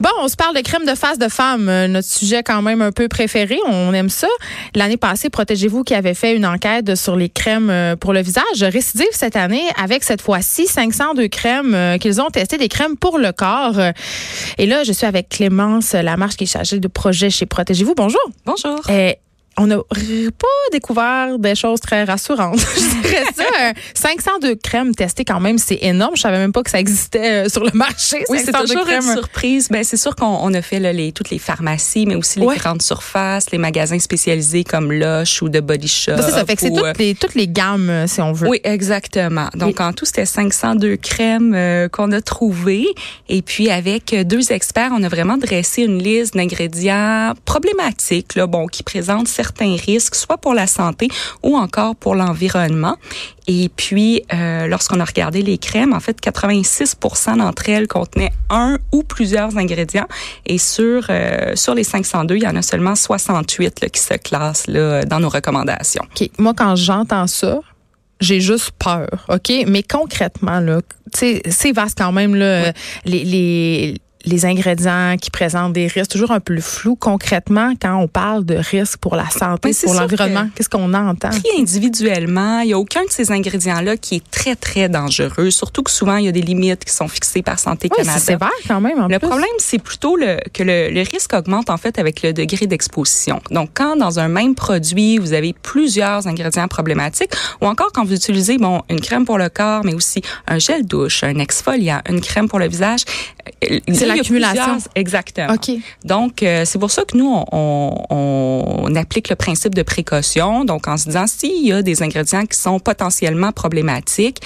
Bon, on se parle de crème de face de femme, euh, notre sujet quand même un peu préféré. On aime ça. L'année passée, Protégez-vous qui avait fait une enquête sur les crèmes euh, pour le visage récidive cette année avec cette fois-ci 502 crèmes euh, qu'ils ont testé des crèmes pour le corps. Et là, je suis avec Clémence Lamarche qui est chargée de projet chez Protégez-vous. Bonjour. Bonjour on n'a pas découvert des choses très rassurantes. je dirais ça. 502 crèmes testées quand même, c'est énorme. Je savais même pas que ça existait euh, sur le marché. Oui, c'est toujours crèmes. une surprise. Ben, c'est sûr qu'on a fait là, les, toutes les pharmacies, mais aussi les grandes surfaces, les magasins spécialisés comme Lush ou de Body Shop. Ben, c'est ça. Fait que c'est toutes, euh, les, toutes les gammes, euh, si on veut. Oui, exactement. Donc, en tout, c'était 502 crèmes qu'on a trouvées. Et puis, avec deux experts, on a vraiment dressé une liste d'ingrédients problématiques, là, bon, qui présentent certains certains risques, soit pour la santé ou encore pour l'environnement. Et puis, euh, lorsqu'on a regardé les crèmes, en fait, 86 d'entre elles contenaient un ou plusieurs ingrédients. Et sur euh, sur les 502, il y en a seulement 68 là, qui se classent là, dans nos recommandations. OK. Moi, quand j'entends ça, j'ai juste peur, OK? Mais concrètement, là, c'est vaste quand même, là, les, les les ingrédients qui présentent des risques, toujours un peu flou. Concrètement, quand on parle de risques pour la santé, pour l'environnement, qu'est-ce qu'on entend? individuellement, il n'y a aucun de ces ingrédients-là qui est très, très dangereux. Surtout que souvent, il y a des limites qui sont fixées par Santé oui, c'est sévère quand même. le problème, c'est plutôt le, que le, le, risque augmente en fait avec le degré d'exposition. Donc, quand dans un même produit, vous avez plusieurs ingrédients problématiques, ou encore quand vous utilisez bon une crème pour le corps, mais aussi un gel douche, un exfoliant, une crème pour le visage, euh, l'accumulation. Exactement. Donc, euh, c'est pour ça que nous, on, on, applique le principe de précaution. Donc, en se disant, s'il y a des ingrédients qui sont potentiellement problématiques,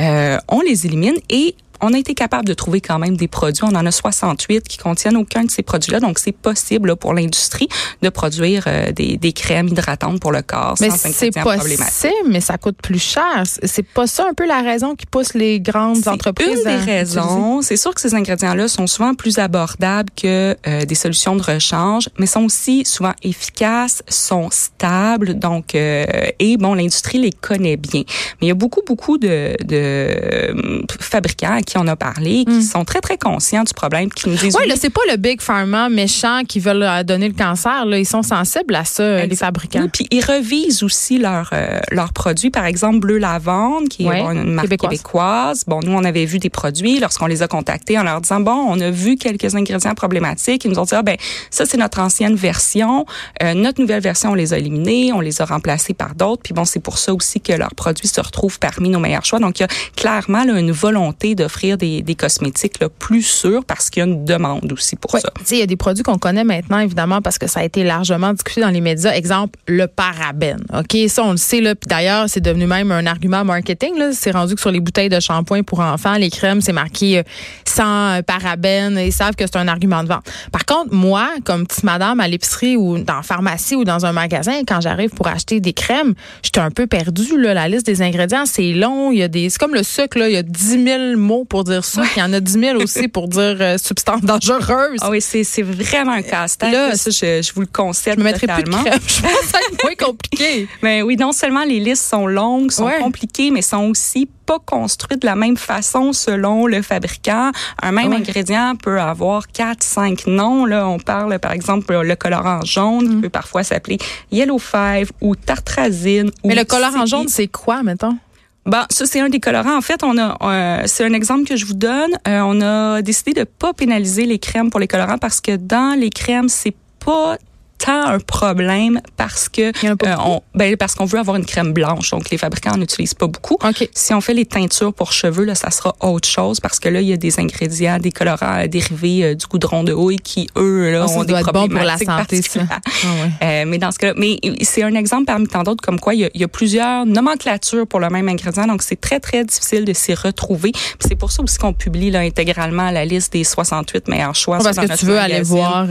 euh, on les élimine et on a été capable de trouver quand même des produits. On en a 68 qui contiennent aucun de ces produits-là. Donc, c'est possible pour l'industrie de produire euh, des, des, crèmes hydratantes pour le corps mais c'est possible, mais ça coûte plus cher. C'est pas ça un peu la raison qui pousse les grandes entreprises une des raisons. C'est sûr que ces ingrédients-là sont souvent plus abordables que euh, des solutions de rechange, mais sont aussi souvent efficaces, sont stables. Donc, euh, et bon, l'industrie les connaît bien. Mais il y a beaucoup, beaucoup de, de fabricants qui on a parlé, qui mm. sont très, très conscients du problème, qui nous disent... Oui, là, c'est pas le Big Pharma méchant qui veulent euh, donner le cancer. Là. Ils sont sensibles à ça, les fabricants. puis ils revisent aussi leurs euh, leurs produits. Par exemple, Bleu Lavande, qui est une marque québécoise. Bon, nous, on avait vu des produits lorsqu'on les a contactés en leur disant, bon, on a vu quelques ingrédients problématiques. Ils nous ont dit, ah, ben ça, c'est notre ancienne version. Euh, notre nouvelle version, on les a éliminés, on les a remplacés par d'autres. Puis bon, c'est pour ça aussi que leurs produits se retrouvent parmi nos meilleurs choix. Donc, il y a clairement là, une volonté de des, des cosmétiques là, plus sûrs parce qu'il y a une demande aussi pour ça. Il y a des produits qu'on connaît maintenant, évidemment, parce que ça a été largement discuté dans les médias. Exemple, le parabène. OK, ça, on le sait. Là, puis d'ailleurs, c'est devenu même un argument marketing. C'est rendu que sur les bouteilles de shampoing pour enfants, les crèmes, c'est marqué euh, sans parabène. Ils savent que c'est un argument de vente. Par contre, moi, comme petite madame à l'épicerie ou dans la pharmacie ou dans un magasin, quand j'arrive pour acheter des crèmes, j'étais un peu perdue. Là. La liste des ingrédients, c'est long. Il y a des, c'est comme le sucre. Là. Il y a 10 000 mots pour dire ça. Il y en a 10 000 aussi pour dire euh, substance dangereuse. Ah oui, c'est, vraiment un casse-tête. Là, ça, je, je, vous le conseille. Je me mettrai plus de crème. Je pense que c'est moins compliqué. mais oui, non seulement les listes sont longues, sont compliquées, mais sont aussi pas construites de la même façon selon le fabricant. Un même ingrédient peut avoir quatre, cinq noms. Là, on parle par exemple le colorant jaune qui mm. peut parfois s'appeler Yellow Five ou tartrazine. Mais le colorant jaune, c'est quoi, mettons? Bon, ça c'est un des colorants. En fait, on a, euh, c'est un exemple que je vous donne. Euh, on a décidé de pas pénaliser les crèmes pour les colorants parce que dans les crèmes, c'est pas tant un problème parce que euh, on, ben, parce qu'on veut avoir une crème blanche. Donc les fabricants n'utilisent pas beaucoup. Si on fait les teintures pour cheveux, là, ça sera autre chose parce que là il y a des ingrédients, des colorants euh, dérivés euh, du goudron de houille qui eux là ah, ont des problèmes pour la santé. Ça. Ah, mais dans ce cas, mais c'est un exemple parmi tant d'autres comme quoi il y, a, il y, a, plusieurs nomenclatures pour le même ingrédient. Donc c'est très très difficile de s'y retrouver. C'est pour ça aussi qu'on publie là intégralement la liste des 68 meilleurs choix. parce que tu veux aller voir.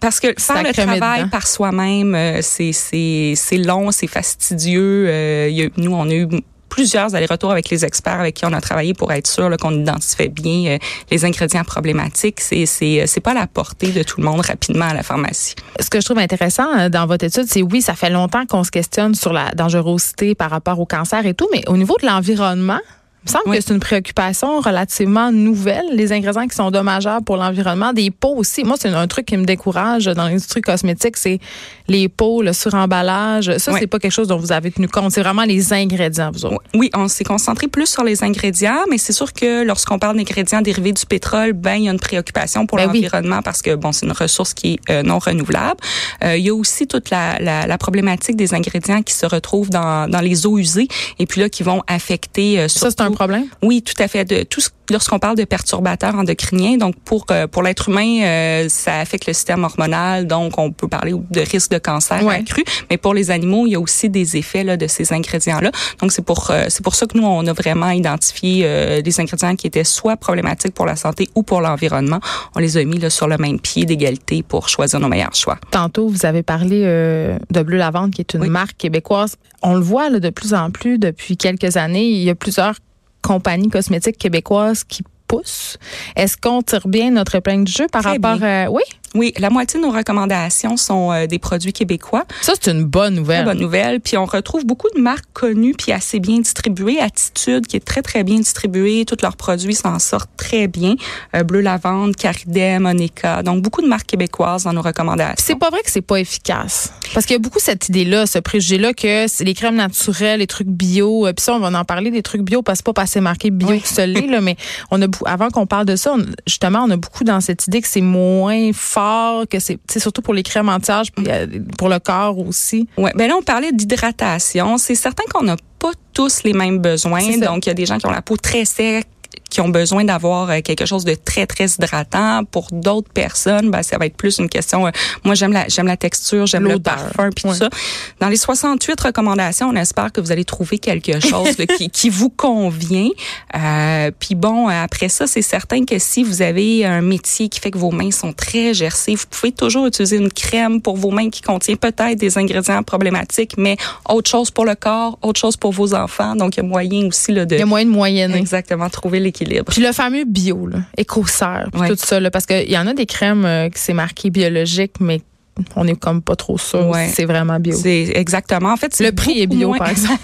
parce que faire le travail par soi-même, euh, c'est long, c'est fastidieux. Euh, nous, on a eu plusieurs allers-retours avec les experts avec qui on a travaillé pour être sûr qu'on identifiait bien euh, les ingrédients problématiques. C'est c'est pas à la portée de tout le monde rapidement à la pharmacie. Ce que je trouve intéressant dans votre étude, c'est oui, ça fait longtemps qu'on se questionne sur la dangerosité par rapport au cancer et tout, mais au niveau de l'environnement, Il me semble que c'est une préoccupation relativement nouvelle, les ingrédients qui sont dommageables pour l'environnement, des pots aussi. Moi, c'est un truc qui me décourage dans l'industrie cosmétique, c'est les pots, le suremballage. Ça, c'est pas quelque chose dont vous avez tenu compte. C'est vraiment les ingrédients, vous autres. Oui, on s'est concentré plus sur les ingrédients, mais c'est sûr que lorsqu'on parle d'ingrédients dérivés du pétrole, ben il y a une préoccupation pour ben l'environnement parce que bon, c'est une ressource qui est euh, non renouvelable. Euh, il y a aussi toute la, la, la, problématique des ingrédients qui se retrouvent dans, dans les eaux usées et puis là qui vont affecter. Euh, ça, c'est un problème? Oui, tout à fait. De tout ce lorsqu'on parle de perturbateurs endocriniens, donc pour euh, pour l'être humain, euh, ça affecte le système hormonal, donc on peut parler de risque de cancer accru. Mais pour les animaux, il y a aussi des effets là, de ces ingrédients-là. Donc c'est pour euh, c'est pour ça que nous on a vraiment identifié des ingrédients qui étaient soit problématiques pour la santé ou pour l'environnement. On les a mis là, sur le même pied d'égalité pour choisir nos meilleurs choix. Tantôt vous avez parlé de Bleu Lavande, qui est une marque québécoise. On le voit là, de plus en plus depuis quelques années. Il y a plusieurs compagnies cosmétiques québécoises qui poussent. Est-ce qu'on tire bien notre épingle du jeu par rapport à... Oui? Oui, la moitié de nos recommandations sont euh, des produits québécois. Ça, c'est une bonne nouvelle. Une bonne nouvelle. Puis on retrouve beaucoup de marques connues puis assez bien distribuées. Attitude, qui est très, très bien distribuée. Tous leurs produits s'en sortent très bien. Euh, Bleu Lavande, Caridem, Monica. Donc, beaucoup de marques québécoises dans nos recommandations. C'est pas vrai que c'est pas efficace. Parce qu'il y a beaucoup cette idée-là, ce préjugé-là que les crèmes naturelles, les trucs bio. Euh, puis ça, on va en parler des trucs bio parce que pas passé marqué bio oui. seul là, mais on a avant qu'on parle de ça, justement, on a beaucoup dans cette idée que c'est moins fort que c'est surtout pour les crèmes anti-âge, euh, pour le corps aussi. Ouais, ben là on parlait d'hydratation, c'est certain qu'on n'a pas tous les mêmes besoins. Donc il y a des gens qui ont la peau très sec, qui ont besoin d'avoir euh, quelque chose de très très hydratant. Pour d'autres personnes, ben, ça va être plus une question. Euh, moi, j'aime la j'aime la texture, j'aime le parfum puis tout ça. Dans les 68 recommandations, on espère que vous allez trouver quelque chose qui, qui vous convient. Euh, puis bon, après ça, c'est certain que si vous avez un métier qui fait que vos mains sont très gercées, vous pouvez toujours utiliser une crème pour vos mains qui contient peut-être des ingrédients problématiques, mais autre chose pour le corps, autre chose pour vos enfants. Donc il y a moyen aussi là, de. Il y a moyen de moyenner. Exactement, trouver l'équilibre puis le fameux bio, là, puis tout ça, là, parce qu'il y en a des crèmes euh, qui c'est marqué biologique, mais on est comme pas trop sûr c'est vraiment bio. C'est exactement. En fait, le prix est bio par exemple.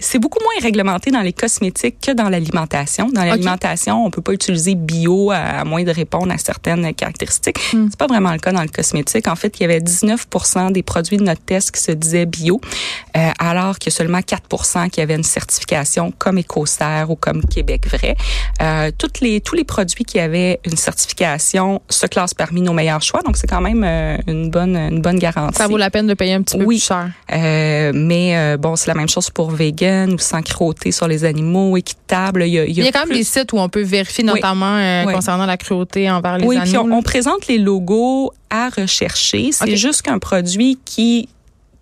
C'est beaucoup moins réglementé dans les cosmétiques que dans l'alimentation. Dans l'alimentation, on peut pas utiliser bio à, moins de répondre à certaines caractéristiques. Hmm. C'est pas vraiment le cas dans le cosmétique. En fait, il y avait 19% des produits de notre test qui se disaient bio, euh, alors qu'il y a seulement 4% qui avaient une certification comme Écocère ou comme Québec vrai. Euh, toutes les tous les produits qui avaient une certification se classent parmi nos meilleurs choix. Donc c'est quand même euh, une bonne une bonne garantie. Ça vaut la peine de payer un petit peu plus cher. Euh, mais euh, bon, c'est la même chose pour vegan ou sans cruauté sur les animaux, équitable. Il y a, il y a, quand même des sites où on peut vérifier notamment euh, concernant la cruauté envers les animaux. Oui, puis on, on, présente les logos à rechercher. C'est juste qu'un produit qui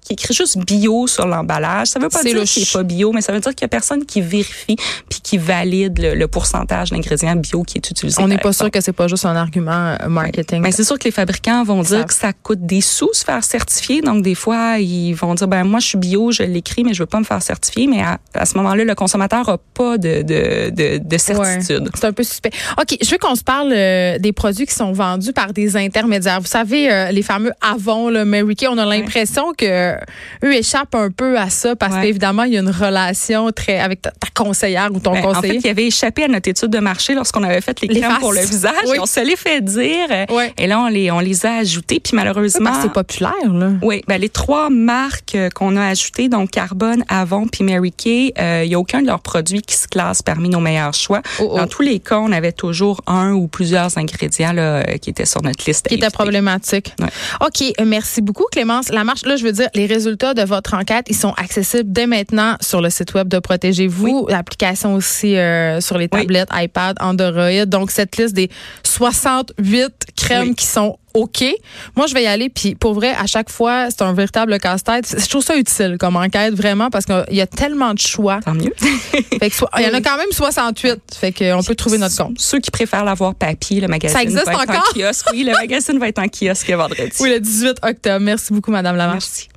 qui écrit juste bio sur l'emballage. Ça veut pas dire qu'il est pas bio, mais ça veut dire qu'il y a personne qui vérifie puis qui valide le, pourcentage d'ingrédients bio qui est utilisé. On n'est pas sûr que c'est pas juste un argument euh, marketing. Mais c'est sûr que les fabricants vont dire que ça coûte des sous se faire certifier. Donc des fois, ils vont dire ben moi je suis bio, je l'écris, mais je veux pas me faire certifier. Mais à, ce moment-là, le consommateur a pas de de, de, de certitude. c'est un peu suspect. Ok, je veux qu'on se parle euh, des produits qui sont vendus par des intermédiaires. Vous savez euh, les fameux Avon, le Mary Kay, on a l'impression que eux échappent un peu à ça parce qu'évidemment, il y a une relation très avec ta, conseillère ou ton ben, conseiller. En fait, il avait échappé à notre étude de marché lorsqu'on avait fait les, crèmes pour le visage. on se les fait dire. Et là, on les, on les a ajoutés. Puis malheureusement. c'est populaire, là. Oui. Ben, les trois marques euh, qu'on a ajoutées, donc Carbone, Avon puis Mary Kay, euh, il n'y a aucun de leurs produits qui se classe parmi nos meilleurs choix. Oh, oh. Dans tous les cas, on avait toujours un ou plusieurs ingrédients là, euh, qui étaient sur notre liste. Qui étaient problématiques. OK. Merci beaucoup, Clémence. La marche, là, je veux dire, les résultats de votre enquête, ils sont accessibles dès maintenant sur le site web de Protégez-vous, l'application aussi euh, sur les tablettes, iPad, Android. Donc, cette liste des 68 crèmes qui sont OK. Moi, je vais y aller. Puis, pour vrai, à chaque fois, c'est un véritable casse-tête. Je trouve ça utile comme enquête, vraiment, parce qu'il y a tellement de choix. Tant mieux. fait que, il y en a quand même 68. Fait qu'on peut trouver notre compte. Ceux qui préfèrent l'avoir papier, le magazine. Ça existe va être encore? En kiosque. Oui, le magazine va être en kiosque vendredi. Oui, le 18 octobre. Merci beaucoup, Madame Lamarche. Merci.